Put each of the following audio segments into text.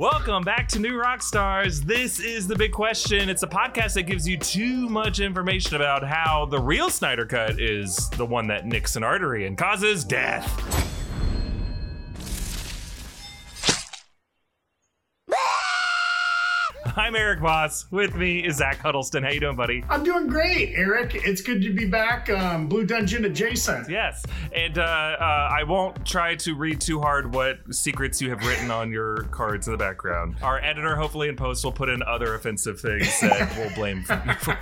Welcome back to New Rockstars. This is the big question. It's a podcast that gives you too much information about how the real Snyder Cut is the one that nicks an artery and causes death. I'm Erik Voss. With me is Zach Huddleston. How you doing, buddy? I'm doing great, Erik. It's good to be back. Um, Blue Dungeon adjacent. Yes, and uh, uh, I won't try to read too hard what secrets you have written on your cards in the background. Our editor, hopefully in post, will put in other offensive things that we'll blame for.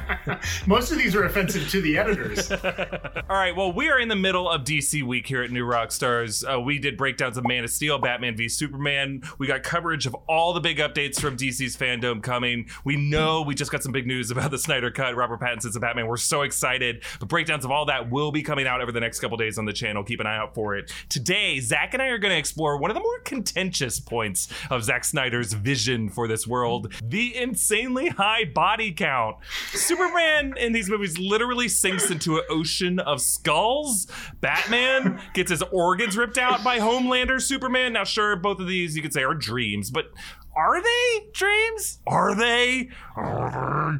Most of these are offensive to the editors. All right, well, we are in the middle of DC week here at New Rockstars. Uh, we did breakdowns of Man of Steel, Batman v Superman. We got coverage of all the big updates from DC's FanDome coming. We know we just got some big news about the Snyder Cut, Robert Pattinson's Batman. We're so excited. The breakdowns of all that will be coming out over the next couple days on the channel. Keep an eye out for it. Today, Zach and I are going to explore one of the more contentious points of Zack Snyder's vision for this world the insanely high body count. Superman in these movies literally sinks into an ocean of skulls. Batman gets his organs ripped out by Homelander Superman. Now, sure, both of these you could say are dreams, but are they dreams? Are they? Uh,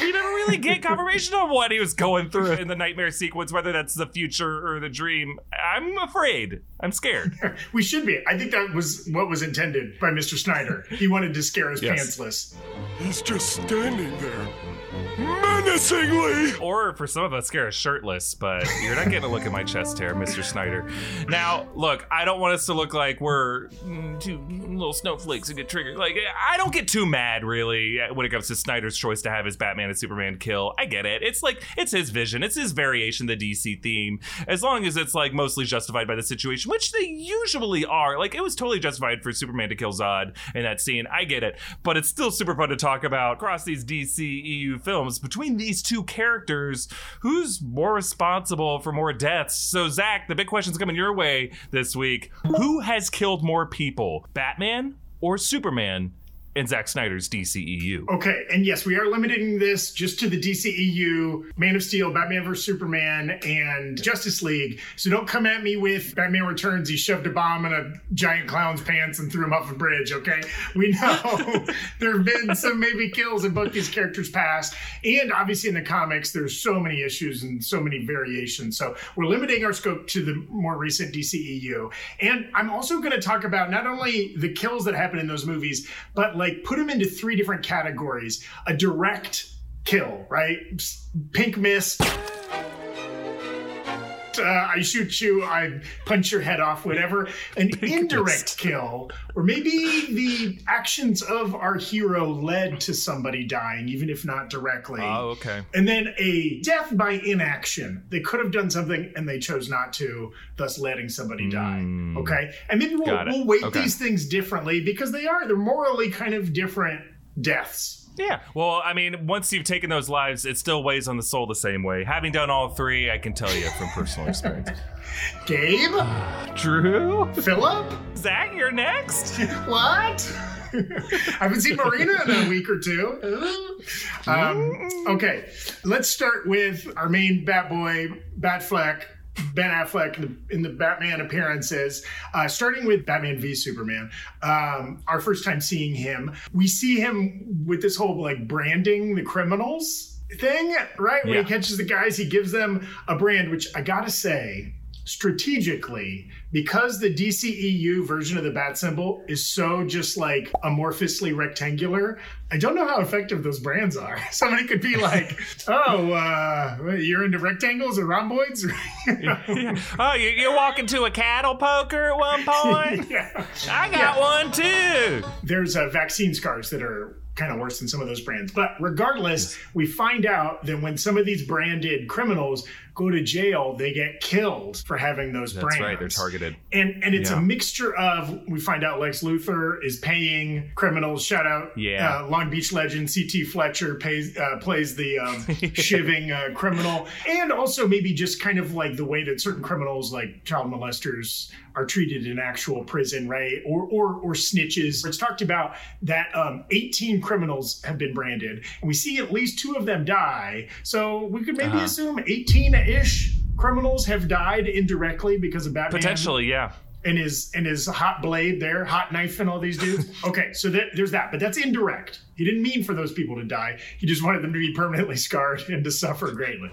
we never really get confirmation of what he was going through in the nightmare sequence, whether that's the future or the dream. I'm afraid. I'm scared. we should be. I think that was what was intended by Mr. Snyder. He wanted to scare us yes. pantsless. He's just standing there menacingly. Or for some of us, us shirtless, but you're not getting a look at my chest hair, Mr. Snyder. Now, look, I don't want us to look like we're mm, two little snowflakes who get triggered. Like, I don't get too mad, really, when it comes to Snyder's choice to have his Batman and Superman kill. I get it. It's like, it's his vision, it's his variation, the DC theme. As long as it's, like, mostly justified by the situation, which they usually are. Like, it was totally justified for Superman to kill Zod in that scene. I get it. But it's still super fun to talk about across these DC EU films between these two characters, who's more responsible for more deaths? So, Zach, the big question's coming your way this week. Who has killed more people, Batman or Superman? In Zack Snyder's DCEU. Okay, and yes, we are limiting this just to the DCEU, Man of Steel, Batman vs Superman, and Justice League. So don't come at me with Batman Returns. He shoved a bomb in a giant clown's pants and threw him off a bridge. Okay, we know there have been some maybe kills in both these characters' past, and obviously in the comics, there's so many issues and so many variations. So we're limiting our scope to the more recent DCEU, and I'm also going to talk about not only the kills that happen in those movies, but like put them into three different categories a direct kill, right? Pink mist. Uh, I shoot you, I punch your head off, whatever. An indirect kill, or maybe the actions of our hero led to somebody dying, even if not directly. Oh, okay. And then a death by inaction. They could have done something and they chose not to, thus letting somebody die. Mm. Okay. And maybe we'll, we'll weight okay. these things differently because they are, they're morally kind of different deaths. Yeah. Well, I mean, once you've taken those lives, it still weighs on the soul the same way. Having done all three, I can tell you from personal experience. Gabe? Drew? Philip? Zach, you're next. what? I haven't seen Marina in a week or two. Um, okay, let's start with our main Bat Boy, Batfleck, Ben Affleck in the, in the Batman appearances, uh, starting with Batman v Superman. Um, our first time seeing him, we see him with this whole like branding the criminals thing, right? When yeah. he catches the guys, he gives them a brand, which I gotta say, strategically because the DCEU version of the bat symbol is so just like amorphously rectangular. I don't know how effective those brands are. Somebody could be like, "Oh, uh, you're into rectangles or rhomboids?" oh, you're walking to a cattle poker at one point. yeah. I got yeah. one too. There's uh, vaccine scars that are kind of worse than some of those brands. But regardless, we find out that when some of these branded criminals go to jail, they get killed for having those That's brands. right, they're targeted. And and it's yeah. a mixture of we find out Lex Luthor is paying criminals. Shout out, yeah, uh, Long Beach legend CT Fletcher pays uh, plays the um, shiving uh, criminal, and also maybe just kind of like the way that certain criminals like child molesters are treated in actual prison, right? Or or or snitches. It's talked about that um, 18 criminals have been branded, and we see at least two of them die. So we could maybe uh-huh. assume 18 ish criminals have died indirectly because of Batman. Potentially, yeah. and his and his hot blade there, hot knife, and all these dudes. Okay, so that, there's that, but that's indirect. He didn't mean for those people to die. He just wanted them to be permanently scarred and to suffer greatly.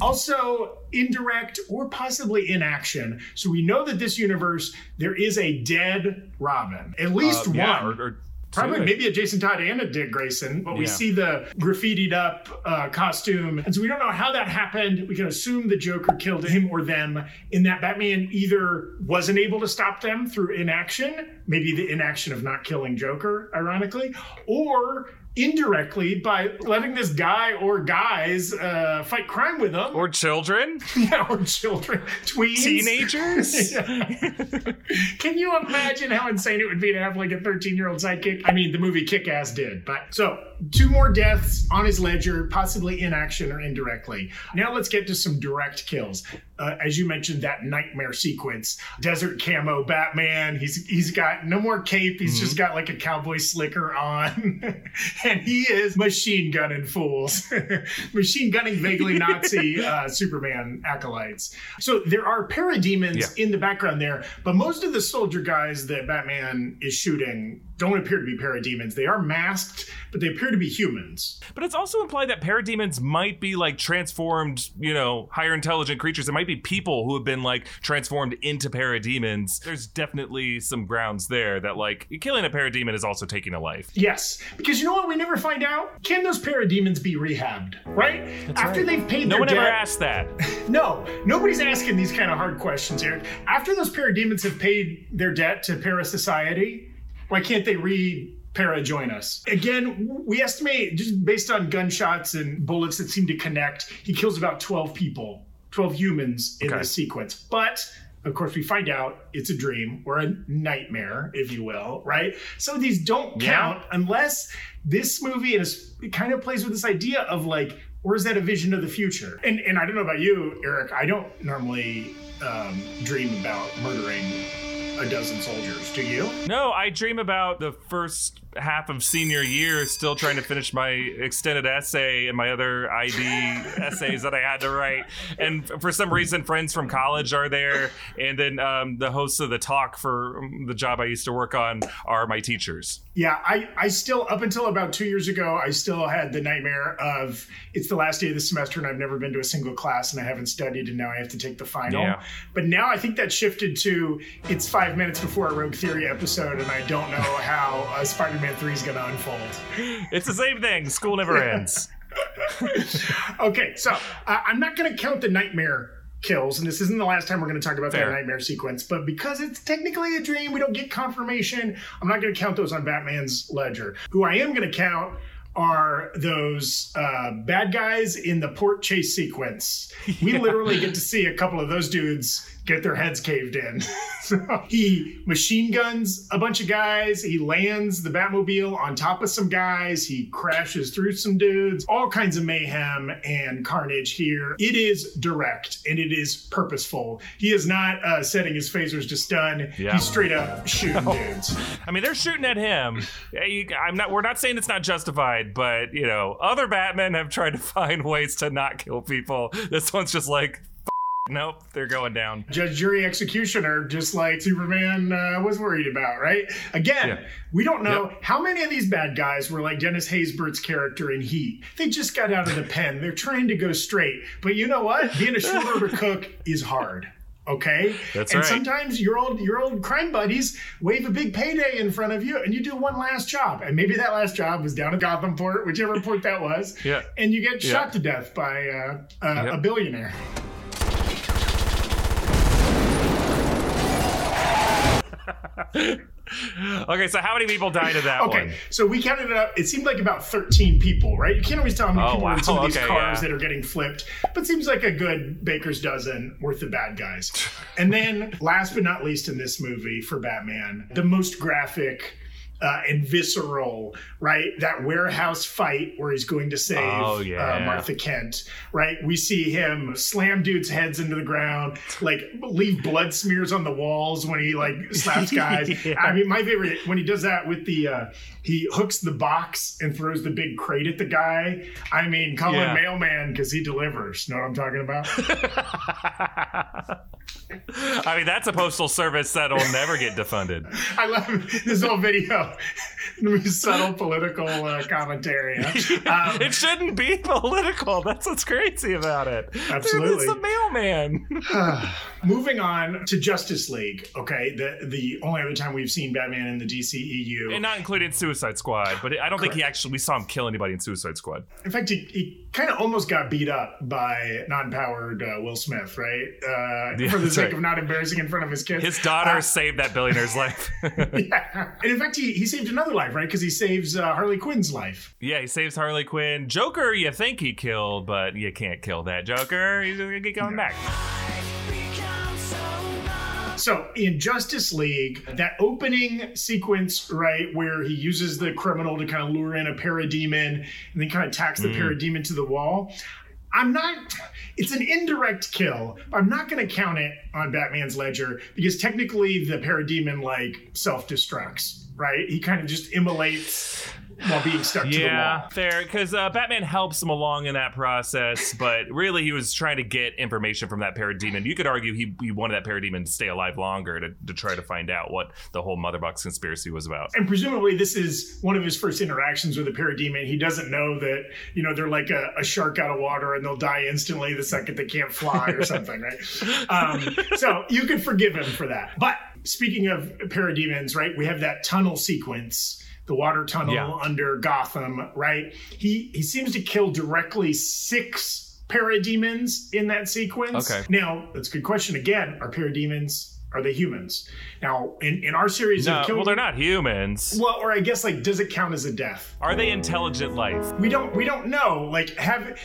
Also, indirect or possibly inaction. So we know that this universe there is a dead Robin, at least Uh, one. or, or Probably two. maybe a Jason Todd and a Dick Grayson, but we Yeah. see the graffitied up uh, costume. And so we don't know how that happened. We can assume the Joker killed him or them, in that Batman either wasn't able to stop them through inaction, maybe the inaction of not killing Joker, ironically, or indirectly by letting this guy or guys uh, fight crime with them or children, yeah, or children, tweens. teenagers. Can you imagine how insane it would be to have like a 13 year old sidekick? I mean, the movie Kick Ass did. But so, two more deaths on his ledger, possibly in action or indirectly. Now let's get to some direct kills. Uh, as you mentioned, that nightmare sequence, desert camo Batman. He's he's got no more cape. He's just got like a cowboy slicker on, and he is machine gunning fools, machine gunning vaguely Nazi uh, Superman acolytes. So there are parademons Yeah. in the background there, but most of the soldier guys that Batman is shooting don't appear to be parademons. They are masked, but they appear to be humans. But it's also implied that parademons might be like transformed, you know, higher intelligent creatures. It might be people who have been like transformed into parademons. There's definitely some grounds there that like killing a parademon is also taking a life. Yes, because you know what we never find out? Can those parademons be rehabbed? Right? After they've paid No one debt, ever asked that. No, nobody's asking these kind of hard questions, Erik. After those parademons have paid their debt to para society, why can't they re para join us? Again, we estimate just based on gunshots and bullets that seem to connect, he kills about 12 people, 12 humans in Okay. this sequence. But of course, we find out it's a dream or a nightmare, if you will, right? Of these don't Yeah. count unless this movie is it kind of plays with this idea of like, or is that a vision of the future? And and I don't know about you, Erik. I don't normally um, dream about murdering a dozen soldiers. Do you? No, I dream about the first half of senior year, still trying to finish my extended essay and my other IB essays that I had to write. And for some reason, friends from college are there, and then um, the hosts of the talk for um, the job I used to work on are my teachers. Yeah, I, I still, up until about two years ago, I still had the nightmare of it's the last day of the semester and I've never been to a single class and I haven't studied and now I have to take the final. Yeah. But now I think that shifted to it's five minutes before a Rogue Theory episode and I don't know how uh, Spider Man 3 is going to unfold. It's the same thing. School never ends. Okay, so uh, I'm not going to count the nightmare kills, and this isn't the last time we're going to talk about Fair. that nightmare sequence, but because it's technically a dream, we don't get confirmation. I'm not going to count those on Batman's ledger. Who I am going to count are those uh, bad guys in the port chase sequence. We literally get to see a couple of those dudes get their heads caved in. so he machine guns a bunch of guys. He lands the Batmobile on top of some guys. He crashes through some dudes. All kinds of mayhem and carnage here. It is direct and it is purposeful. He is not uh, setting his phasers to stun. Yeah. He's straight up shooting dudes. I mean, they're shooting at him. I'm not. We're not saying it's not justified, but you know, other Batmen have tried to find ways to not kill people. This one's just like, nope, they're going down. judge, jury, executioner, just like Superman uh, was worried about, right? Again, Yeah. we don't know Yep. how many of these bad guys were like Dennis Haysbert's character in Heat. They just got out of the pen. They're trying to go straight. But you know what? Being a order cook is hard. Okay, That's and right. sometimes your old your old crime buddies wave a big payday in front of you, and you do one last job, and maybe that last job was down at Gotham Port, whichever port that was, Yeah. and you get Yeah. shot to death by uh, uh, Yep. a billionaire. Okay, so how many people died in that Okay, one? so we counted it up. It seemed like about 13 people, right? You can't always tell how many Oh, people are in some of these Okay, cars yeah. that are getting flipped, but seems like a good baker's dozen worth of bad guys. And then, last but not least, in this movie for Batman, the most graphic uh, and visceral, right? That warehouse fight where he's going to save Oh, yeah. uh, Martha Kent, right? We see him slam dudes' heads into the ground, like leave blood smears on the walls when he like slaps guys. Yeah. I mean, my favorite when he does that with the uh, he hooks the box and throws the big crate at the guy. I mean, call Yeah. him mailman because he delivers. Know what I'm talking about? I mean, that's a postal service that'll never get defunded. I love this whole video. Subtle political uh, commentary. Um, it shouldn't be political. That's what's crazy about it. Absolutely. It's the mailman. moving on to Justice League. Okay, the the only other time we've seen Batman in the DCEU. and not including Suicide Squad, but I don't think he actually, we saw him kill anybody in Suicide Squad. In fact, he, he kind of almost got beat up by non-powered uh, Will Smith, right? Uh, Yeah, for the sake right. of not embarrassing in front of his kids. His daughter Uh, saved that billionaire's life. yeah. And in fact, he, he saved another life, right? Because he saves uh, Harley Quinn's life. yeah, he saves Harley Quinn. Joker, you think he killed, but you can't kill that Joker. He's gonna keep coming back. So in Justice League, that opening sequence, right, where he uses the criminal to kind of lure in a parademon and then kind of tacks the parademon to the wall. I'm not, it's an indirect kill. I'm not going to count it on Batman's ledger because technically the parademon like self destructs, right? He kind of just immolates while being stuck to the wall. Yeah, fair. Because uh, Batman helps him along in that process, but really he was trying to get information from that parademon. You could argue he, he wanted that parademon to stay alive longer to, to try to find out what the whole Motherbox conspiracy was about. and presumably this is one of his first interactions with a parademon. He doesn't know that you know they're like a, a shark out of water and they'll die instantly the second they can't fly or something, right? Um, so you could forgive him for that. But speaking of parademons, right? We have that tunnel sequence. The water tunnel Yeah. under Gotham, right? He he seems to kill directly six parademons in that sequence. Okay. Now that's a good question. Again, are parademons are they humans? Now in, in our series No, of Kill well, they're not humans. well, or I guess like, does it count as a death? Are they intelligent life? We don't. We don't know. Like, have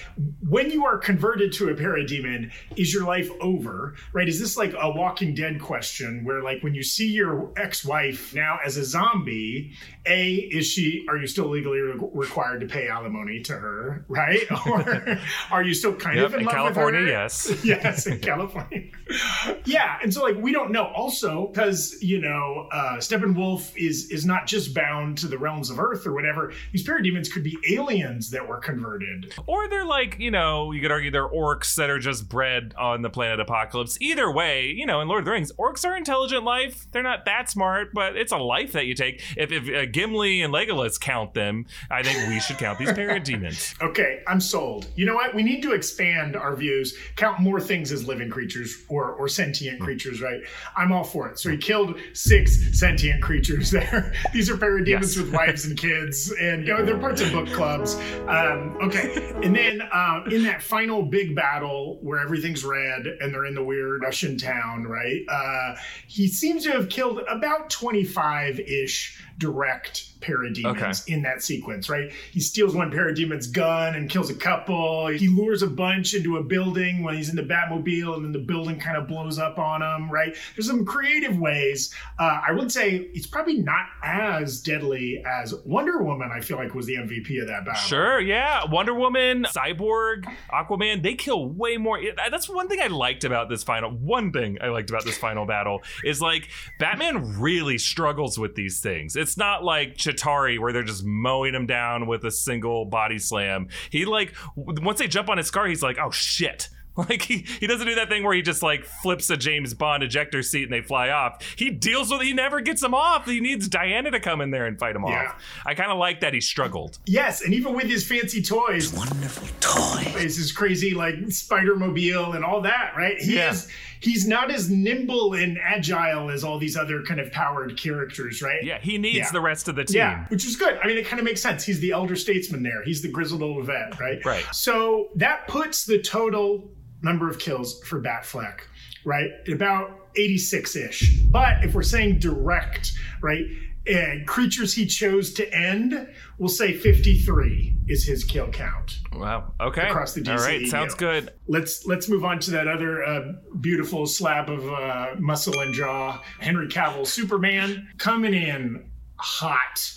when you are converted to a parademon, is your life over? Right? Is this like a Walking Dead question where, like, when you see your ex-wife now as a zombie, a is she? Are you still legally re- required to pay alimony to her? Right? Or are you still kind Yep, of in, in love California, with her? yes. yes, in California. yeah, and so like we don't know. No, also, because you know, uh, Steppenwolf is is not just bound to the realms of Earth or whatever. These parademons could be aliens that were converted. Or they're like, you know, you could argue they're orcs that are just bred on the planet Apokolips. Either way, you know, in Lord of the Rings, orcs are intelligent life. They're not that smart, but it's a life that you take. If, if uh, Gimli and Legolas count them, I think we should count these parademons. Okay, I'm sold. You know what? We need to expand our views, count more things as living creatures or or sentient creatures. Right? I'm all for it. So he killed six sentient creatures there. These are parademons Yes. with wives and kids, and you know they're parts of book clubs. Um, okay, and then uh, in that final big battle where everything's red and they're in the weird Russian town, right? Uh, he seems to have killed about 25 ish direct parademons in that sequence, right? He steals one parademon's gun and kills a couple. He lures a bunch into a building when he's in the Batmobile, and then the building kind of blows up on him, right? There's some creative ways. Uh, I would say it's probably not as deadly as Wonder Woman. I feel like was the MVP of that battle. Sure, yeah. Wonder Woman, Cyborg, Aquaman, they kill way more. That's one thing I liked about this final. One thing I liked about this final battle is like Batman really struggles with these things. It's not like Chitauri where they're just mowing him down with a single body slam. He like once they jump on his car, he's like, oh shit. Like he, he doesn't do that thing where he just like flips a James Bond ejector seat and they fly off. He deals with he never gets them off. He needs Diana to come in there and fight him Yeah. off. I kind of like that he struggled. Yes, and even with his fancy toys, Wonderful toy. is his crazy like spider mobile and all that, right? He Yeah. is he's not as nimble and agile as all these other kind of powered characters, right? Yeah, he needs Yeah. the rest of the team. Yeah, which is good. I mean, it kind of makes sense. He's the elder statesman there. He's the grizzled old vet, right? Right. So that puts the total number of kills for Batfleck, right, about 86 ish. But if we're saying direct, right, and creatures he chose to end, we'll say 53 is his kill count. Wow. Okay. Across the All right. Sounds good. Let's let's move on to that other uh, beautiful slab of uh, muscle and jaw, Henry Cavill, Superman, coming in hot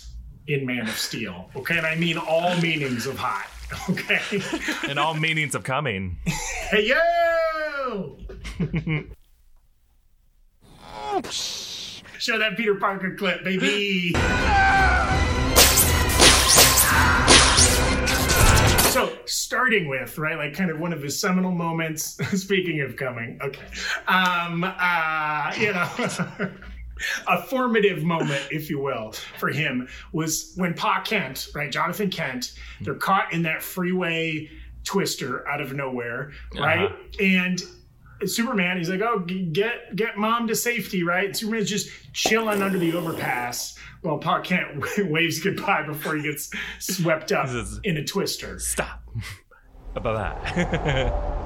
in Man of Steel. Okay, and I mean all meanings of hot. Okay. and all meanings of coming. Hey yo! Show that Peter Parker clip, baby. So, starting with, right, like kind of one of his seminal moments, speaking of coming, okay, um, uh, you know, a formative moment, if you will, for him was when Pa Kent, right, Jonathan Kent, they're caught in that freeway twister out of nowhere, right? Uh-huh. And Superman, he's like, "Oh, g- get get mom to safety, right?" And Superman's just chilling under the overpass while Pa Kent waves goodbye before he gets swept up This in a twister. Stop. About that.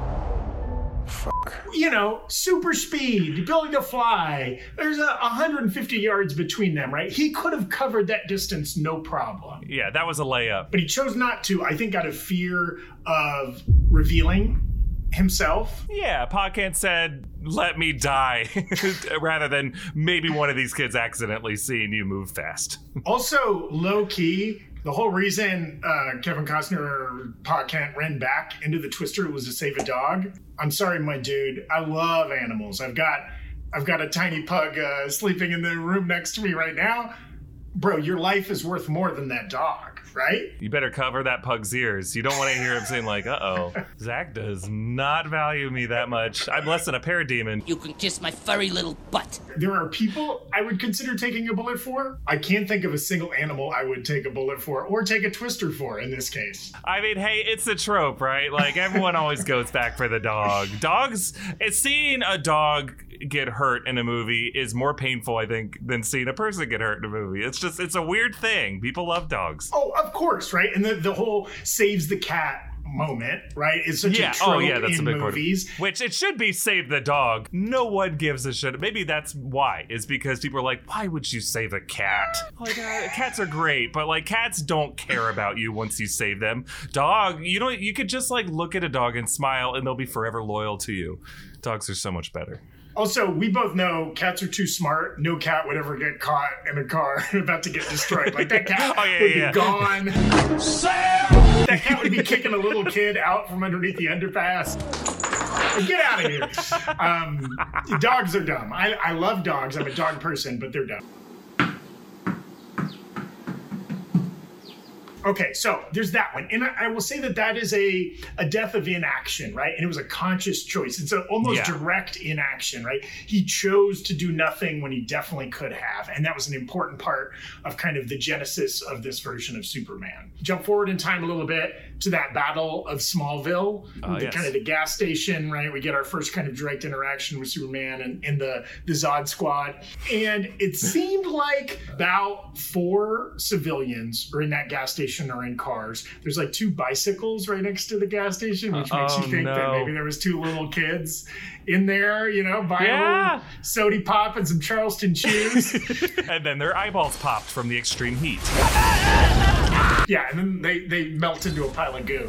You know, super speed, ability to fly. There's a 150 yards between them, right? He could have covered that distance no problem. yeah, that was a layup. but he chose not to. I think out of fear of revealing himself. Yeah, Pa Kent said, let me die, rather than maybe one of these kids accidentally seeing you move fast. Also, low key, the whole reason uh, Kevin Costner Kent ran back into the Twister was to save a dog. I'm sorry, my dude. I love animals. I've got I've got a tiny pug uh, sleeping in the room next to me right now. Bro, your life is worth more than that dog, right? You better cover that pug's ears. You don't want to hear him saying, like, uh oh, Zach does not value me that much. I'm less than a parademon. You can kiss my furry little butt. There are people I would consider taking a bullet for. I can't think of a single animal I would take a bullet for or take a twister for in this case. I mean, hey, it's a trope, right? Like, everyone always goes back for the dog. Dogs, it's seeing a dog get hurt in a movie is more painful, I think, than seeing a person get hurt in a movie. It's just, it's a weird thing. People love dogs. Oh, of course, right? And the, the whole saves the cat moment, right? Is such Yeah. a trope Oh, yeah. That's a in big part. Of movies. it. Which it should be save the dog. No one gives a shit. Maybe that's why. Is because people are like, why would you save a cat? Like, uh, cats are great, but like cats don't care about you once you save them. Dog, you know, you could just like look at a dog and smile, and they'll be forever loyal to you. Dogs are so much better. Also, we both know cats are too smart. No cat would ever get caught in a car about to get destroyed. Like that cat Oh, yeah, would yeah. be gone. That cat would be kicking a little kid out from underneath the underpass. Get out of here. Um, dogs are dumb. I, I love dogs. I'm a dog person, but they're dumb. Okay, so there's that one, and I, I will say that that is a a death of inaction, right? And it was a conscious choice. It's a almost Yeah. direct inaction, right? He chose to do nothing when he definitely could have, and that was an important part of kind of the genesis of this version of Superman. Jump forward in time a little bit to that battle of Smallville, Ah, the yes. kind of the gas station, right? We get our first kind of direct interaction with Superman and, and the the Zod Squad, and it seemed like about four civilians are in that gas station or in cars. There's like two bicycles right next to the gas station, which makes Oh, you think that maybe there was two little kids in there, you know, buying Yeah. sody pop and some Charleston chews. and then their eyeballs popped from the extreme heat. Yeah, and then they, they melt into a pile of goo.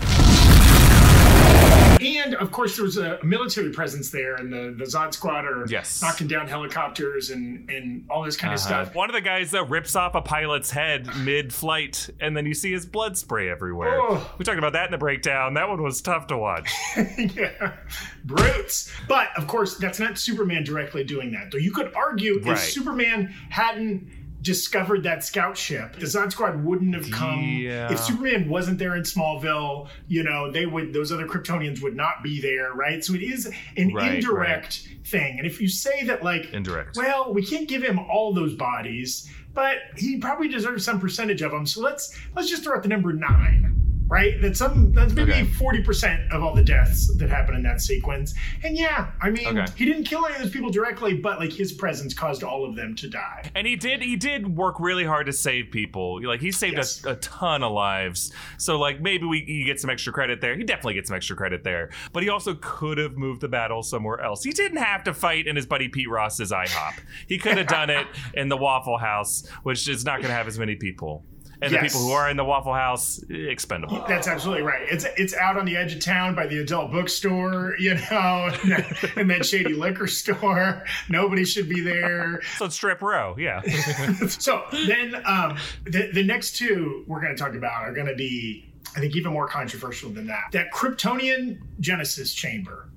And of course, there was a military presence there, and the, the Zod Squad are Yes. knocking down helicopters and, and all this kind of stuff. One of the guys uh, rips off a pilot's head mid-flight, and then you see his blood spray everywhere. Oh. We talked about that in the breakdown. That one was tough to watch. yeah, brutes. But of course, that's not Superman directly doing that. Though you could argue Right. if Superman hadn't discovered that scout ship, the Zod Squad wouldn't have come. Yeah. If Superman wasn't there in Smallville, you know, they would those other Kryptonians would not be there, right? So it is an Right, indirect thing. And if you say that, like, Indirect. well, we can't give him all those bodies, but he probably deserves some percentage of them. So let's let's just throw out the number nine, right? That's some that's maybe Okay. forty percent of all the deaths that happen in that sequence. And yeah, I mean, Okay. he didn't kill any of those people directly, but like his presence caused all of them to die. And he did he did work really hard to save people. Like he saved Yes. a, a ton of lives. So like maybe we he gets some extra credit there. He definitely gets some extra credit there. But he also could have moved the battle somewhere else. He didn't have to fight in his buddy Pete Ross's IHOP. He could have done it in the Waffle House, which is not going to have as many people. And Yes. the people who are in the Waffle House expendable. That's absolutely right. It's it's out on the edge of town by the adult bookstore, you know, and that shady liquor store. Nobody should be there. So strip row, yeah. So then, um, the the next two we're going to talk about are going to be, I think, even more controversial than that. That Kryptonian Genesis chamber.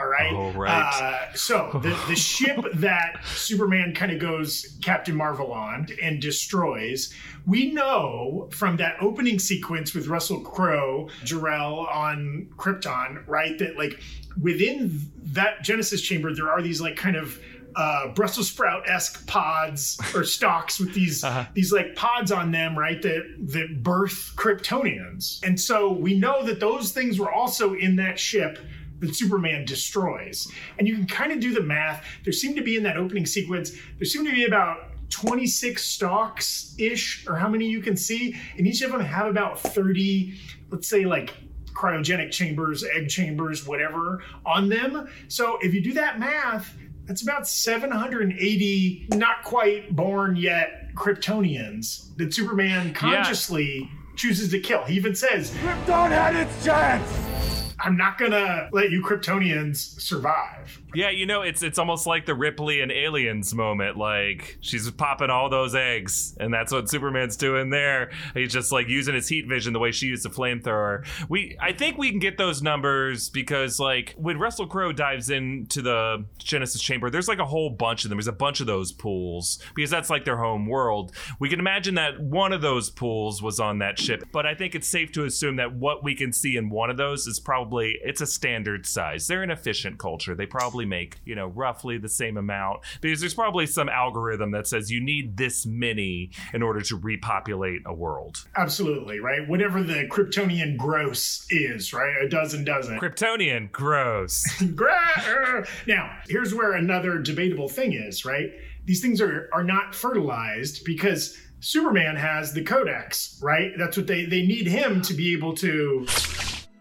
All right. Right. Uh, so the, the ship that Superman kind of goes Captain Marvel on and destroys, we know from that opening sequence with Russell Crowe, Jor-El on Krypton, right? That like within that Genesis chamber, there are these like kind of uh, Brussels sprout esque pods or stalks with these these like pods on them, right? That that birth Kryptonians, and so we know that those things were also in that ship that Superman destroys. And you can kind of do the math. There seem to be in that opening sequence, there seem to be about 26 stalks ish, or how many you can see, and each of them have about 30, let's say like cryogenic chambers, egg chambers, whatever on them. So if you do that math, that's about 780 not quite born yet Kryptonians that Superman consciously chooses to kill. He even says, Krypton had its chance! I'm not gonna let you Kryptonians survive. Yeah, you know, it's it's almost like the Ripley and Aliens moment. Like she's popping all those eggs, and that's what Superman's doing there. He's just like using his heat vision the way she used the flamethrower. We, I think we can get those numbers because like when Russell Crowe dives into the Genesis chamber, there's like a whole bunch of them. There's a bunch of those pools because that's like their home world. We can imagine that one of those pools was on that ship, but I think it's safe to assume that what we can see in one of those is probably it's a standard size. They're an efficient culture. They probably make, you know, roughly the same amount because there's probably some algorithm that says you need this many in order to repopulate a world. Absolutely, right? Whatever the Kryptonian gross is, right? A dozen dozen. Kryptonian, gross. Now, here's where another debatable thing is, right? These things are are not fertilized because Superman has the codex, right? That's what they they need him to be able to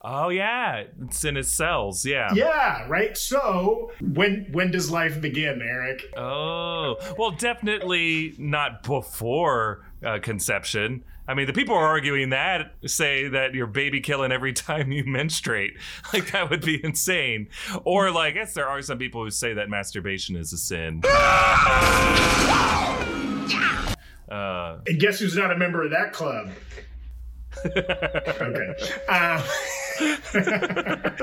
Oh yeah, it's in his cells. Yeah. Yeah, right? So, when when does life begin, Erik? Oh well, definitely not before uh, conception. I mean, the people who are arguing that say that you're baby killing every time you menstruate. Like that would be insane. Or like, I guess there are some people who say that masturbation is a sin. Uh, And guess who's not a member of that club? okay. Uh,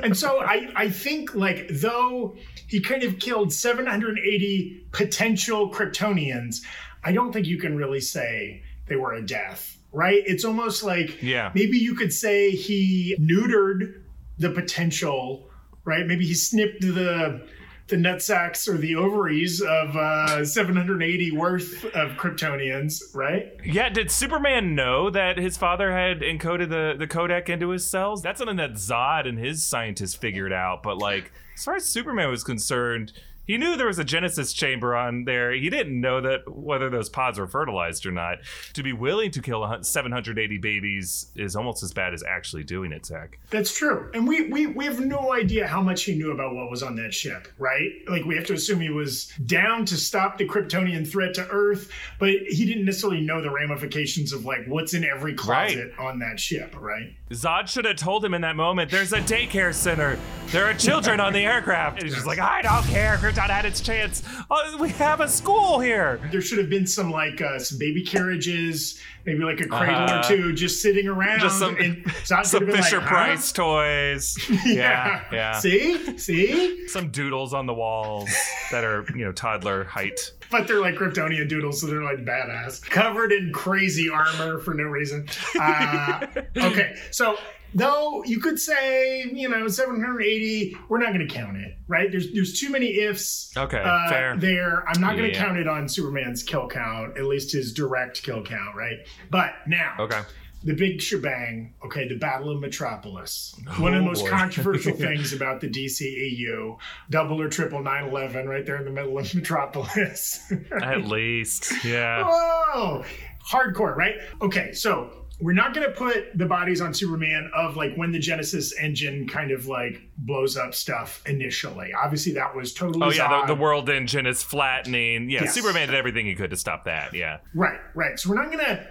and so I, I think like though he kind of killed 780 potential Kryptonians, I don't think you can really say they were a death, right? It's almost like Yeah. maybe you could say he neutered the potential, right? Maybe he snipped the the nutsacks or the ovaries of uh, 780 worth of Kryptonians, right? yeah, did Superman know that his father had encoded the, the codex into his cells? That's something that Zod and his scientists figured out. But like, as far as Superman was concerned, he knew there was a Genesis chamber on there. He didn't know that whether those pods were fertilized or not. To be willing to kill 780 babies is almost as bad as actually doing it, Zach. That's true. And we, we we have no idea how much he knew about what was on that ship, right? Like we have to assume he was down to stop the Kryptonian threat to Earth, but he didn't necessarily know the ramifications of like what's in every closet on that ship, right? Zod should have told him in that moment, there's a daycare center. There are children on the aircraft. He's just like, I don't care. Krypton had its chance. Oh, we have a school here. There should have been some like uh, some baby carriages, maybe like a cradle Uh-huh. or two just sitting around. Just some- Some Fisher like, huh? Price toys. Yeah, yeah. See? See? Some doodles on the walls that are, you know, toddler height. But they're like Kryptonian doodles, so they're like badass. Covered in crazy armor for no reason. Uh, okay, so though you could say, you know, 780, we're not going to count it, right? There's there's too many ifs. Okay, uh, fair. There, I'm not going to Yeah. count it on Superman's kill count, at least his direct kill count, right? But now, Okay. the big shebang, okay, the Battle of Metropolis. One of the Oh, most boy. controversial things about the DCEU, double or triple 9/11, right there in the middle of Metropolis. At least. Yeah. Oh, hardcore, right? Okay, so we're not going to put the bodies on Superman of like when the Genesis engine kind of like blows up stuff initially. Obviously, that was totally. Oh, yeah. The, the world engine is flattening. Yeah. Yes. Superman did everything he could to stop that. Yeah. Right, right. So we're not gonna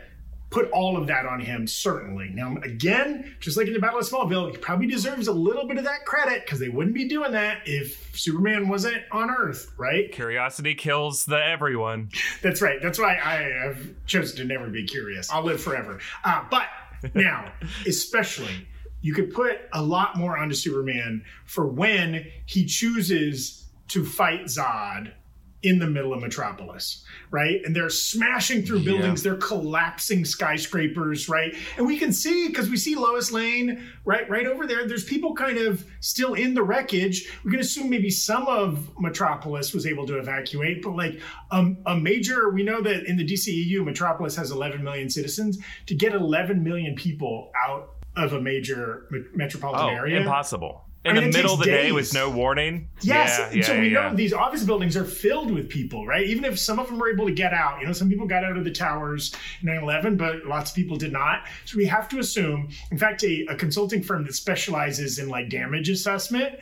put all of that on him, certainly. Now, again, just like in the Battle of Smallville, he probably deserves a little bit of that credit because they wouldn't be doing that if Superman wasn't on Earth, right? Curiosity kills the everyone. That's right. That's why I have chosen to never be curious. I'll live forever. Uh, but now, especially, you could put a lot more onto Superman for when he chooses to fight Zod in the middle of Metropolis, right? And they're smashing through buildings, they're collapsing skyscrapers, right? And we can see because we see Lois Lane right right over there. There's people kind of still in the wreckage. We can assume maybe some of Metropolis was able to evacuate, but like um, a major, we know that in the DCEU, Metropolis has 11 million citizens. To get 11 million people out of a major me- metropolitan Oh, area, impossible. In I mean, the middle of the takes day with no warning. Yes. Yeah, yeah, so we yeah. know these office buildings are filled with people, right? Even if some of them were able to get out. You know, some people got out of the towers in 9 11, but lots of people did not. So we have to assume, in fact, a, a consulting firm that specializes in like damage assessment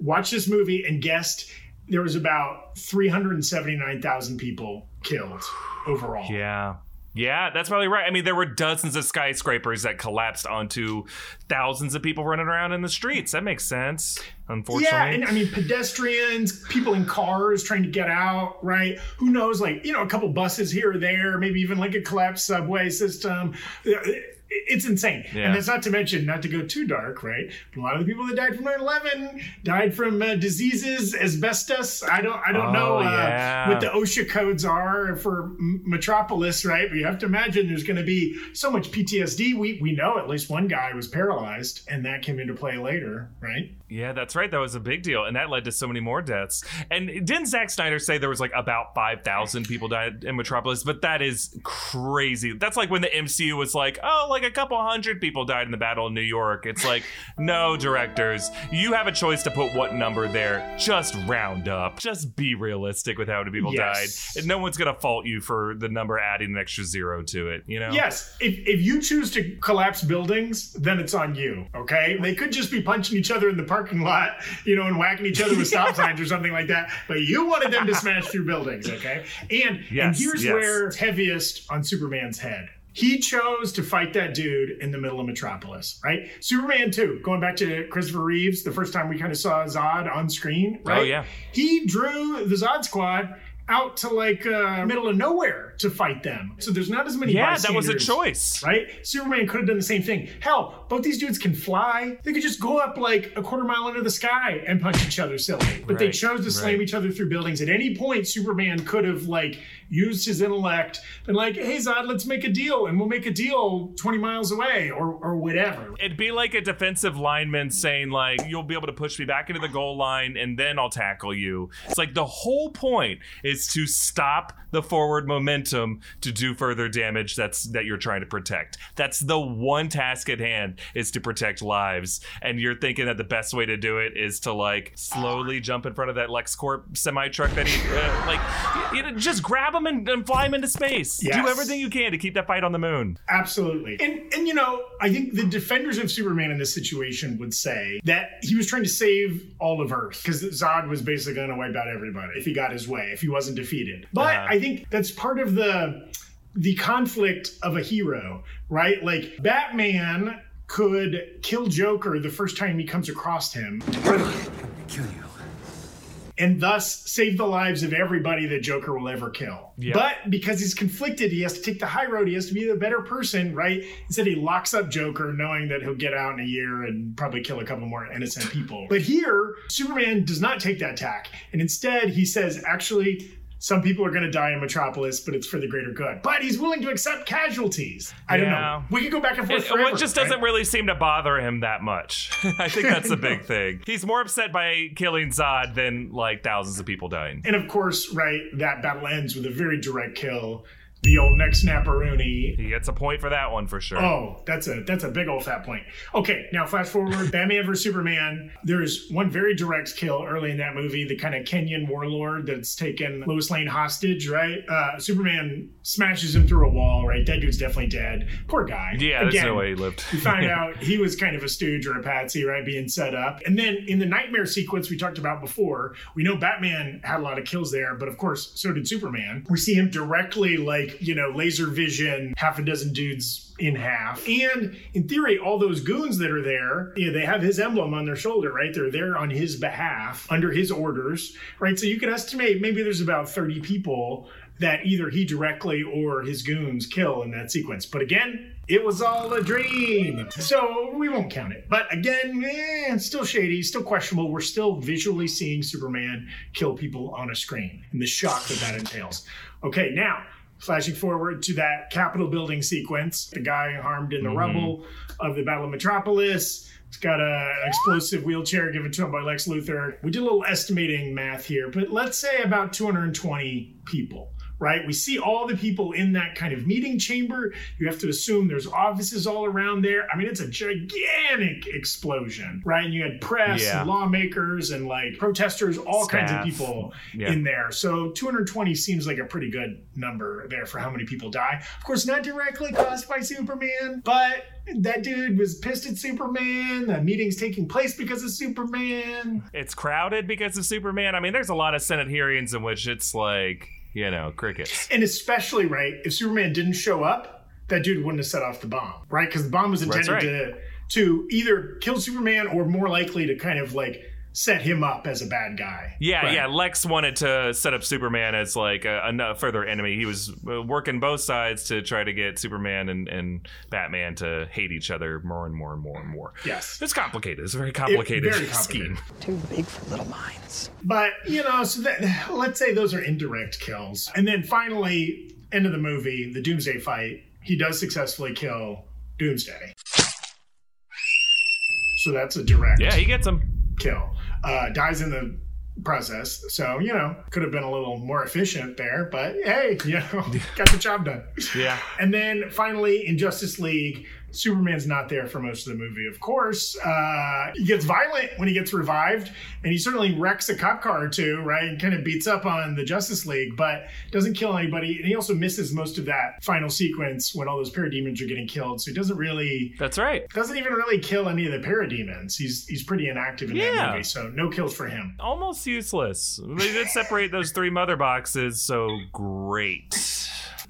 watched this movie and guessed there was about 379,000 people killed overall. Yeah. Yeah, that's probably right. I mean, there were dozens of skyscrapers that collapsed onto thousands of people running around in the streets. That makes sense, unfortunately. Yeah, and I mean pedestrians, people in cars trying to get out, right? Who knows, like, you know, a couple buses here or there, maybe even like a collapsed subway system. It's insane. Yeah. And that's not to mention, not to go too dark, right? But a lot of the people that died from 9/11 died from uh, diseases, asbestos. I don't, I don't Oh, know uh, yeah. what the OSHA codes are for Metropolis, right? But you have to imagine there's going to be so much PTSD. We we know at least one guy was paralyzed, and that came into play later, right? Yeah, that's right. That was a big deal, and that led to so many more deaths. And didn't Zack Snyder say there was like about five thousand people died in Metropolis? But that is crazy. That's like when the MCU was like, oh, like a couple hundred people died in the Battle of New York. It's like, no, directors, you have a choice to put what number there. Just round up. Just be realistic with how many people Yes. died. And no one's gonna fault you for the number adding an extra zero to it. You know? Yes, if, if you choose to collapse buildings, then it's on you. Okay, they could just be punching each other in the parking lot, you know, and whacking each other with stop signs or something like that. But you wanted them to smash through buildings. Okay, and and here's yes. where it's heaviest on Superman's head. He chose to fight that dude in the middle of Metropolis, right? Superman 2, going back to Christopher Reeves, the first time we kind of saw Zod on screen, right? Oh, yeah. He drew the Zod squad out to like uh, middle of nowhere to fight them. So there's not as many Yeah, that was a choice. right? Superman could have done the same thing. Hell, both these dudes can fly. They could just go up like a quarter mile into the sky and punch each other silly. But they chose to slam right. each other through buildings. At any point, Superman could have like used his intellect and like, hey Zod, let's make a deal, and we'll make a deal 20 miles away or or whatever. It'd be like a defensive lineman saying, like, you'll be able to push me back into the goal line and then I'll tackle you. It's like the whole point is to stop the forward momentum to do further damage that's that you're trying to protect. That's the one task at hand is to protect lives. And you're thinking that the best way to do it is to like slowly jump in front of that LexCorp semi truck that he uh, like you know, just grab him and, and fly him into space. Yes. Do everything you can to keep that fight on the moon. Absolutely. And and you know, I think the defenders of Superman in this situation would say that he was trying to save all of Earth because Zod was basically going to wipe out everybody if he got his way, if he wasn't defeated. But Uh-huh. I think that's part of the the the conflict of a hero, right? Like Batman could kill Joker the first time he comes across him Kill you. and thus save the lives of everybody that Joker will ever kill. Yeah. But because he's conflicted, he has to take the high road. He has to be the better person, right? Instead, he locks up Joker, knowing that he'll get out in a year and probably kill a couple more innocent people. But here, Superman does not take that tack, and instead he says, actually. Some people are going to die in Metropolis, but it's for the greater good. But he's willing to accept casualties. I don't know. We could go back and forth It, forever. it just doesn't right? really seem to bother him that much. I think that's the big thing. He's more upset by killing Zod than like thousands of people dying. And of course, right, that battle ends with a very direct kill. The old neck snapperoonie. He gets a point for that one for sure. Oh, that's a that's a big old fat point. Okay, now flash forward, Batman vs Superman. There's one very direct kill early in that movie, the kind of Kenyan warlord that's taken Lois Lane hostage, right? Uh, Superman smashes him through a wall, right? That dude's definitely dead. Poor guy. yeah, there's Again, no way he lived. we find out he was kind of a stooge or a patsy, right? Being set up. And then in the nightmare sequence we talked about before, we know Batman had a lot of kills there, but of course, so did Superman. We see him directly like like, you know, laser vision, half a dozen dudes in half. And in theory, all those goons that are there, you know, they have his emblem on their shoulder, right? They're there on his behalf, under his orders, right? So you could estimate maybe there's about 30 people that either he directly or his goons kill in that sequence. But again, it was all a dream. So we won't count it. But again, eh, still shady, still questionable. We're still visually seeing Superman kill people on a screen and the shock that that entails. Okay, now flashing forward to that Capitol building sequence, the guy harmed in the mm-hmm. rubble of the Battle of Metropolis. He's got a, an explosive wheelchair given to him by Lex Luthor. We did a little estimating math here, but let's say about 220 people right? We see all the people in that kind of meeting chamber. You have to assume there's offices all around there. I mean, it's a gigantic explosion, right? And you had press Yeah. and lawmakers and like protesters, all kinds of people Yeah. in there. So 220 seems like a pretty good number there for how many people die. Of course, not directly caused by Superman, but that dude was pissed at Superman. The meeting's taking place because of Superman. It's crowded because of Superman. I mean, there's a lot of Senate hearings in which it's like, you know, crickets. And especially, right, if Superman didn't show up, that dude wouldn't have set off the bomb, right? Because the bomb was intended right. to to either kill Superman or more likely to kind of like set him up as a bad guy. Yeah, Right. yeah. Lex wanted to set up Superman as like a, a further enemy. He was uh, working both sides to try to get Superman and, and Batman to hate each other more and more and more and more. Yes. It's complicated. It's a very complicated very complicated. scheme. Too big for little minds. But you know, so that let's say those are indirect kills, and then finally, end of the movie, the Doomsday fight. He does successfully kill Doomsday. So that's a direct Yeah, he gets him. kill. Uh, dies in the process. So, you know, could have been a little more efficient there, but hey, you know, got the job done. Yeah. And then finally, in Justice League, Superman's not there for most of the movie, of course. Uh, he gets violent when he gets revived, and he certainly wrecks a cop car or two, right? And kind of beats up on the Justice League, but doesn't kill anybody. And he also misses most of that final sequence when all those parademons are getting killed. So he doesn't really That's right. doesn't even really kill any of the parademons. He's he's pretty inactive in that movie, so no kills for him. Almost useless. They did separate those three mother boxes, so great.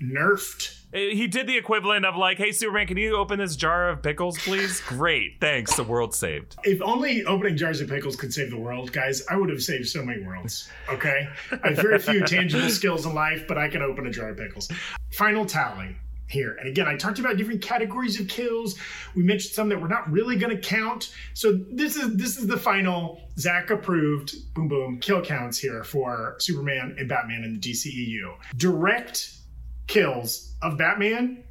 Nerfed. Uh, He did the equivalent of like, "Hey Superman, can you open this jar of pickles, please?" Great, thanks. The world saved. If only opening jars of pickles could save the world, guys, I would have saved so many worlds. Okay? I have very few tangible skills in life, but I can open a jar of pickles. Final tally here. And again, I talked about different categories of kills. We mentioned some that we're not really going to count. So this is this is the final Zach approved boom boom kill counts here for Superman and Batman in the DCEU. Direct kills of Batman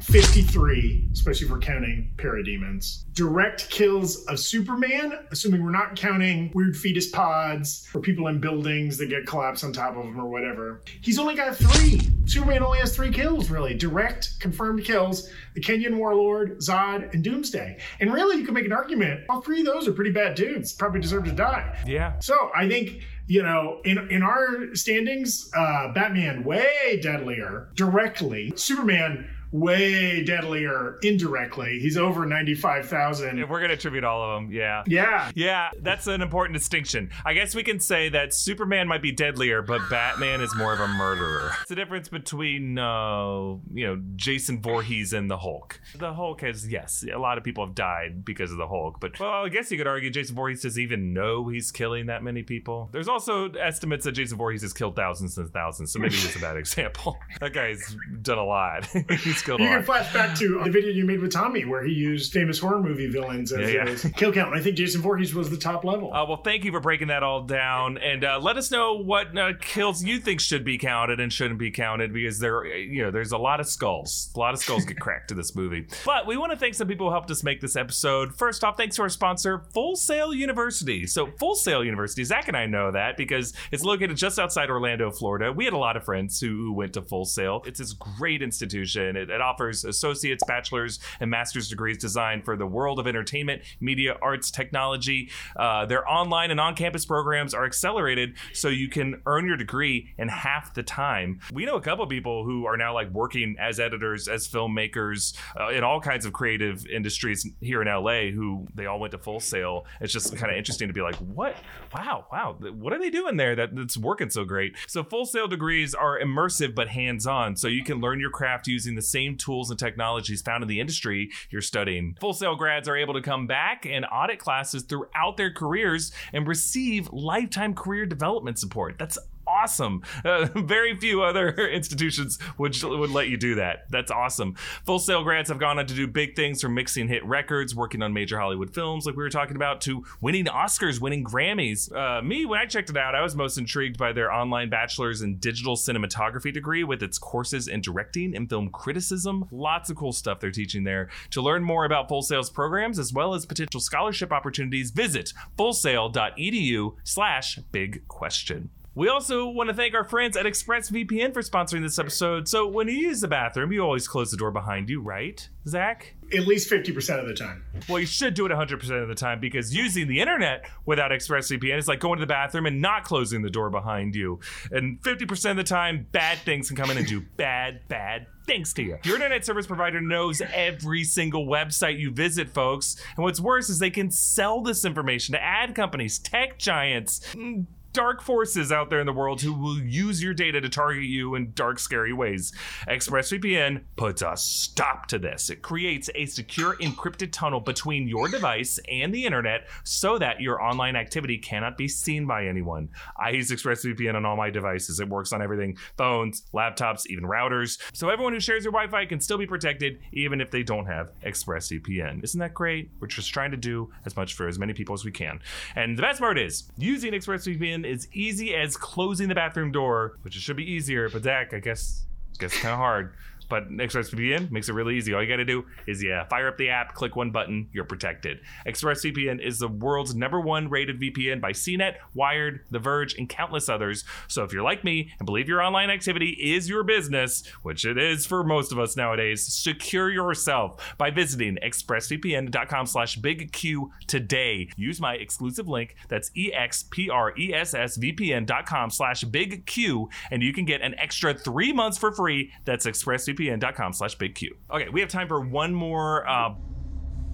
53, especially if we're counting parademons. Direct kills of Superman, assuming we're not counting weird fetus pods or people in buildings that get collapsed on top of him or whatever. He's only got three. Superman only has three kills, really. Direct confirmed kills the Kenyan Warlord, Zod, and Doomsday. And really, you can make an argument. All three of those are pretty bad dudes. Probably deserve to die. Yeah. So I think you know in in our standings, uh, Batman way deadlier directly. Superman way deadlier indirectly. He's over ninety five thousand. If we're gonna attribute all of them, yeah. Yeah. Yeah, that's an important distinction. I guess we can say that Superman might be deadlier, but Batman is more of a murderer. It's the difference between, uh, you know, Jason Voorhees and the Hulk. The Hulk has, yes, a lot of people have died because of the Hulk, but well, I guess you could argue Jason Voorhees doesn't even know he's killing that many people. There's also estimates that Jason Voorhees has killed thousands and thousands, so maybe he's a bad example. That guy's done a lot. killed a You can flash back to the video you made with Tommy, where he used famous horror movie villains as Yeah, yeah. his kill count. And I think Jason Voorhees was the top level. Uh, well, thank you for breaking that all down, and uh, let us know what uh, kills you think should be counted and shouldn't be counted, because there, you know, there's a lot of skulls. A lot of skulls get cracked in this movie. But we want to thank some people who helped us make this episode. First off, thanks to our sponsor, Full Sail University. So, Full Sail University, Zach and I know that because it's located just outside Orlando, Florida. We had a lot of friends who, who went to Full Sail. It's this great institution. It, it offers associates, bachelor's, and master's degrees designed for the world of entertainment, media, arts, technology. Uh, their online and on campus programs are accelerated so you can earn your degree in half the time. We know a couple people who are now like working as editors, as filmmakers, uh, in all kinds of creative industries here in LA who they all went to Full Sail. It's just kind of interesting to be like, what? Wow, wow. What are they doing there that, that's working so great? So, Full Sail degrees are immersive but hands on, so you can learn your craft using the same tools and technologies found in the industry you're studying. Full Sail grads are able to come back and audit classes throughout their careers and receive lifetime career development support. That's awesome. Uh, very few other institutions would would let you do that. That's awesome. Full Sail grads have gone on to do big things from mixing hit records, working on major Hollywood films like we were talking about, to winning Oscars, winning Grammys. Uh, me, when I checked it out, I was most intrigued by their online bachelor's in digital cinematography degree with its courses in directing and film criticism. Lots of cool stuff they're teaching there. To learn more about Full Sail's programs as well as potential scholarship opportunities, visit fullsail.edu slash big question. We also want to thank our friends at ExpressVPN for sponsoring this episode. So when you use the bathroom, you always close the door behind you, right, Zach? At least 50% of the time. Well, you should do it 100% of the time because using the internet without ExpressVPN is like going to the bathroom and not closing the door behind you. And 50% of the time, bad things can come in and do bad, bad things to you. Your internet service provider knows every single website you visit, folks. And what's worse is they can sell this information to ad companies, tech giants, mm, dark forces out there in the world who will use your data to target you in dark, scary ways. ExpressVPN puts a stop to this. It creates a secure encrypted tunnel between your device and the internet so that your online activity cannot be seen by anyone. I use ExpressVPN on all my devices. It works on everything phones, laptops, even routers. So everyone who shares your Wi Fi can still be protected even if they don't have ExpressVPN. Isn't that great? We're just trying to do as much for as many people as we can. And the best part is, using ExpressVPN as easy as closing the bathroom door, which it should be easier, but Zach, I guess, guess it's kind of hard. But ExpressVPN makes it really easy. All you got to do is, yeah, fire up the app, click one button, you're protected. ExpressVPN is the world's number one rated VPN by CNET, Wired, The Verge, and countless others. So if you're like me and believe your online activity is your business, which it is for most of us nowadays, secure yourself by visiting expressvpn.com slash bigq today. Use my exclusive link. That's expressvpn.com slash bigq, and you can get an extra three months for free. That's expressvpn expressvpn.com slash big Q. Okay, we have time for one more uh,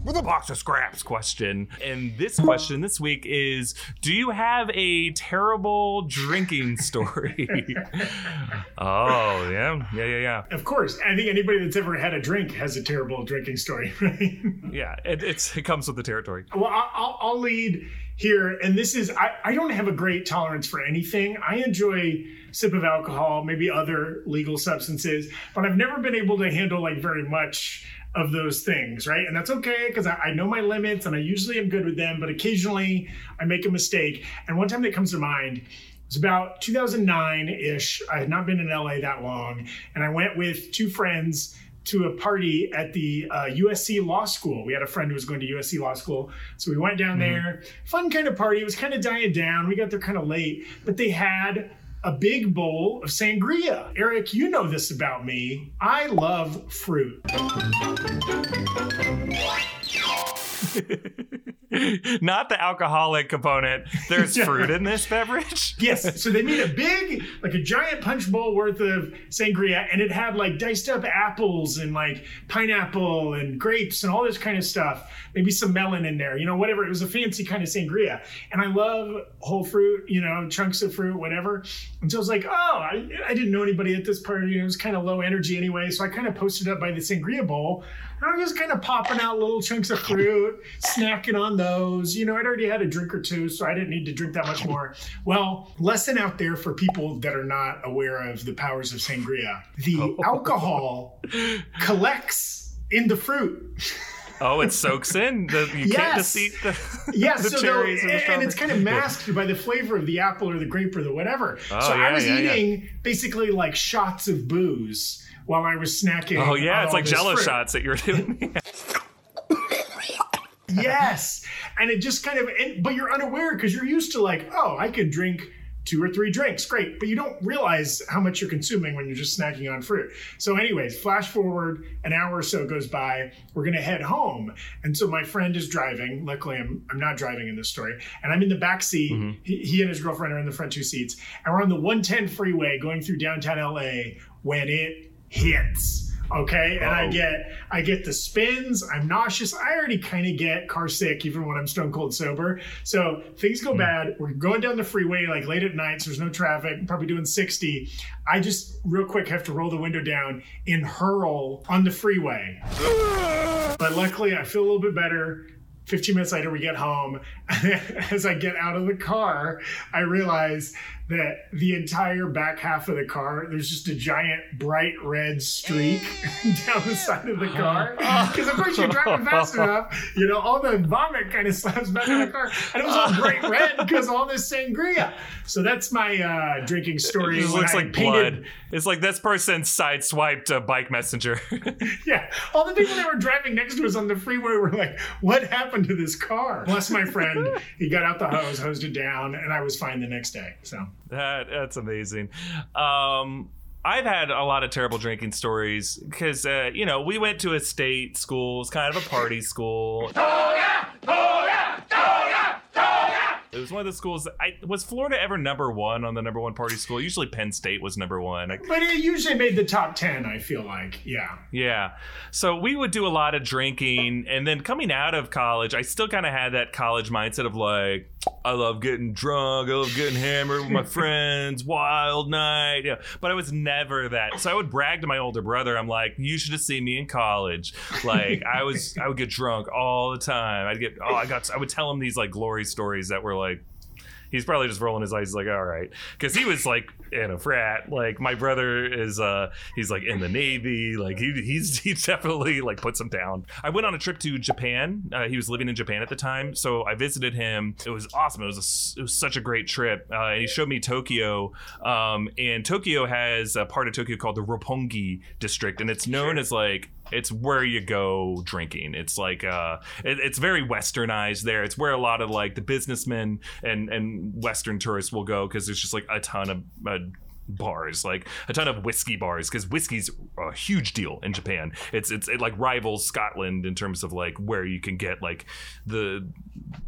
with a box of scraps question. And this question this week is Do you have a terrible drinking story? oh, yeah. Yeah, yeah, yeah. Of course. I think anybody that's ever had a drink has a terrible drinking story, right? yeah, it, it's, it comes with the territory. Well, I'll, I'll lead here. And this is, I, I don't have a great tolerance for anything. I enjoy sip of alcohol, maybe other legal substances, but I've never been able to handle like very much of those things, right? And that's okay because I, I, know my limits and I usually am good with them, but occasionally I make a mistake. And one time that comes to mind was about 2009 ish. I had not been in LA that long, and I went with two friends to a party at the uh, USC Law School. We had a friend who was going to USC Law School. So we went down mm-hmm. there. Fun kind of party. It was kind of dying down. We got there kind of late, but they had a big bowl of sangria. Erik, you know this about me. I love fruit. Not the alcoholic component. There's fruit in this beverage. yes. So they made a big, like a giant punch bowl worth of sangria, and it had like diced up apples and like pineapple and grapes and all this kind of stuff. Maybe some melon in there, you know, whatever. It was a fancy kind of sangria. And I love whole fruit, you know, chunks of fruit, whatever. And so I was like, oh, I, I didn't know anybody at this party. It was kind of low energy anyway. So I kind of posted up by the sangria bowl. And I'm just kind of popping out little chunks of fruit, snacking on those. You know, I'd already had a drink or two, so I didn't need to drink that much more. Well, lesson out there for people that are not aware of the powers of sangria the oh. alcohol collects in the fruit. Oh, it soaks in. The, you yes. can't deceit the, yes, the so cherries and, and, it's kind of masked by the flavor of the apple or the grape or the whatever. Oh, so yeah, I was yeah, eating basically like shots of booze while I was snacking. Oh yeah, it's like Jello fruit. shots that you're doing. yes, and it just kind of, and, but you're unaware because you're used to like, oh, I could drink two or three drinks, great, but you don't realize how much you're consuming when you're just snacking on fruit. So, anyways, flash forward an hour or so goes by. We're gonna head home, and so my friend is driving. Luckily, I'm I'm not driving in this story, and I'm in the back seat. Mm-hmm. He, he and his girlfriend are in the front two seats, and we're on the 110 freeway going through downtown LA when it hits. Okay, and I Uh-oh. get I get the spins. I'm nauseous. I already kind of get car sick even when I'm stone cold sober. So things go hmm. bad. We're going down the freeway like late at night, so there's no traffic. Probably doing 60. I just real quick have to roll the window down and hurl on the freeway. But luckily, I feel a little bit better. 15 minutes later, we get home. As I get out of the car, I realize that the entire back half of the car, there's just a giant bright red streak down the side of the car. Because, of course, you're driving fast enough, you know, all the vomit kind of slams back on the car. And it was all bright red because all this sangria. So that's my uh, drinking story. It looks I like painted- blood. It's like this person sideswiped a bike messenger. Yeah, all the people that were driving next to us on the freeway were like, "What happened to this car?" Bless my friend, he got out the hose, hosed it down, and I was fine the next day. So That that's amazing. Um, I've had a lot of terrible drinking stories because uh, you know we went to a state school, it's kind of a party school. It was one of the schools. I was Florida ever number one on the number one party school. Usually Penn State was number one. I, but it usually made the top ten. I feel like, yeah, Yeah. So we would do a lot of drinking. And then coming out of college, I still kind of had that college mindset of like, I love getting drunk. I love getting hammered with my friends. Wild night. Yeah. But I was never that. So I would brag to my older brother. I'm like, you should have seen me in college. Like I was, I would get drunk all the time. I'd get, oh, I got, I would tell him these like glory stories that were like, he's probably just rolling his eyes like all right. Because he was like in a frat. Like my brother is uh he's like in the navy. Like he he's he definitely like puts him down. I went on a trip to japan. Uh, he was living in japan at the time so i visited him. It was awesome. It was a it was such a great trip. Uh, and he showed me tokyo. Um and tokyo has a part of tokyo called the roppongi district and it's known as like it's where you go drinking. It's like uh, it, it's very westernized there. It's where a lot of like the businessmen and and Western tourists will go because there's just like a ton of. Uh, bars like a ton of whiskey bars because whiskey's a huge deal in japan it's it's it like rivals scotland in terms of like where you can get like the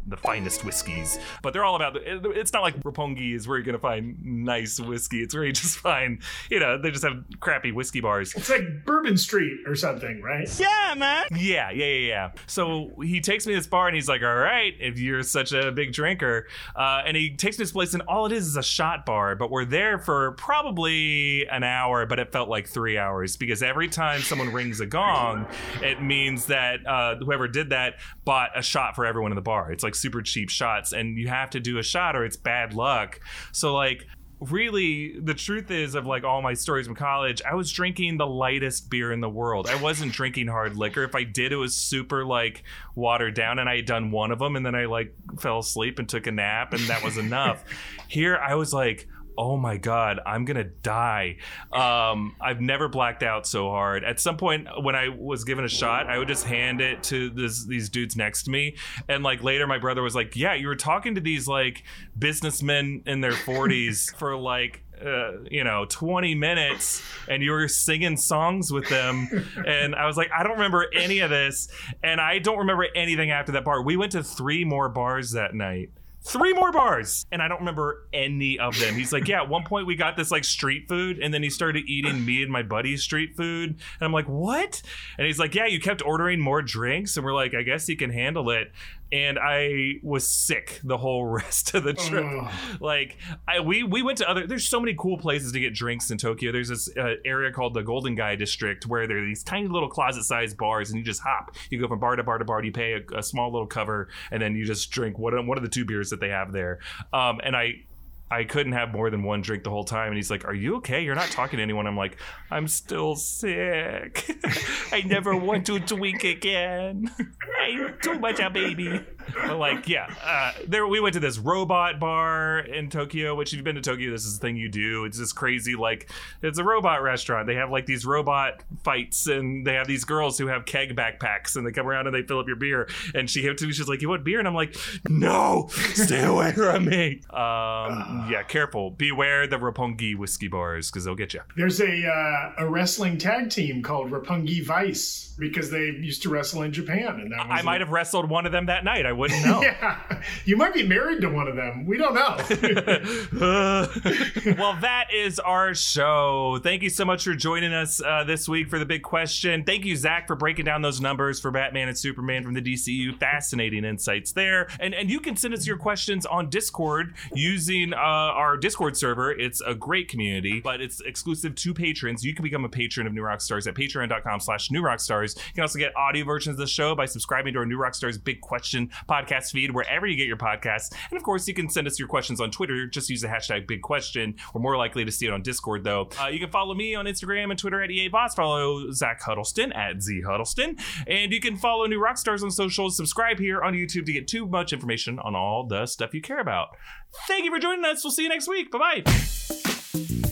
the finest whiskeys but they're all about the, it- it's not like roppongi is where you're gonna find nice whiskey it's where you just find you know they just have crappy whiskey bars it's like Bourbon Street or something, right? yeah, man. Yeah, yeah, yeah, yeah. So he takes me to this bar and he's like, "All right, if you're such a big drinker," uh, and he takes me to this place and all it is is a shot bar, but we're there for probably an hour, but it felt like three hours because every time someone rings a gong, it means that uh, whoever did that bought a shot for everyone in the bar. It's like super cheap shots, and you have to do a shot or it's bad luck. So like really the truth is of like all my stories from college i was drinking the lightest beer in the world i wasn't drinking hard liquor if i did it was super like watered down and i had done one of them and then i like fell asleep and took a nap and that was enough here i was like oh my god i'm gonna die. Um, i've never blacked out so hard. At some point when i was given a shot i would just hand it to this, these dudes next to me. And like later my brother was like yeah you were talking to these like businessmen in their 40s for like uh, you know 20 minutes and you were singing songs with them. And i was like i don't remember any of this. And i don't remember anything after that bar. We went to three more bars that night three more bars. And i don't remember any of them. He's like yeah at one point we got this like street food and then he started eating me and my buddy's street food. And i'm like what? And he's like yeah you kept ordering more drinks. And we're like i guess he can handle it and i was sick the whole rest of the trip. Ugh. like I, we we went to other there's so many cool places to get drinks in tokyo. There's this uh, area called the Golden Gai district where there are these tiny little closet sized bars and you just hop. You go from bar to bar to bar you pay a, a small little cover and then you just drink one, one of the two beers that they have there. Um, and i I couldn't have more than one drink the whole time. And he's like, Are you okay? You're not talking to anyone. I'm like, I'm still sick. I never want to drink again. I'm too much a baby. But like, yeah, uh, there we went to this robot bar in Tokyo. Which, if you've been to Tokyo, this is the thing you do. It's this crazy, like, it's a robot restaurant. They have like these robot fights, and they have these girls who have keg backpacks, and they come around and they fill up your beer. And she came to me, she's like, "You want beer?" And I'm like, "No, stay away from me." Um, yeah, careful. Beware the Roppongi whiskey bars because they'll get you. There's a uh, a wrestling tag team called Roppongi Vice because they used to wrestle in Japan, and that was I might have wrestled one of them that night. I wouldn't know. yeah, you might be married to one of them. We don't know. well, that is our show. Thank you so much for joining us uh, this week for the big question. Thank you, Zach, for breaking down those numbers for Batman and Superman from the DCU. Fascinating insights there. And and you can send us your questions on Discord using uh, our Discord server. It's a great community, but it's exclusive to patrons. You can become a patron of New Rockstars at patreon.com slash New Rockstars. You can also get audio versions of the show by subscribing to our New Rockstars Big Question podcast feed wherever you get your podcasts. And of course, you can send us your questions on Twitter. Just use the hashtag Big Question. We're more likely to see it on Discord, though. Uh, you can follow me on Instagram and Twitter at EA Voss. Follow Zach Huddleston at Z Huddleston. And you can follow New Rockstars on socials. Subscribe here on YouTube to get too much information on all the stuff you care about. Thank you for joining us. We'll see you next week. Bye bye.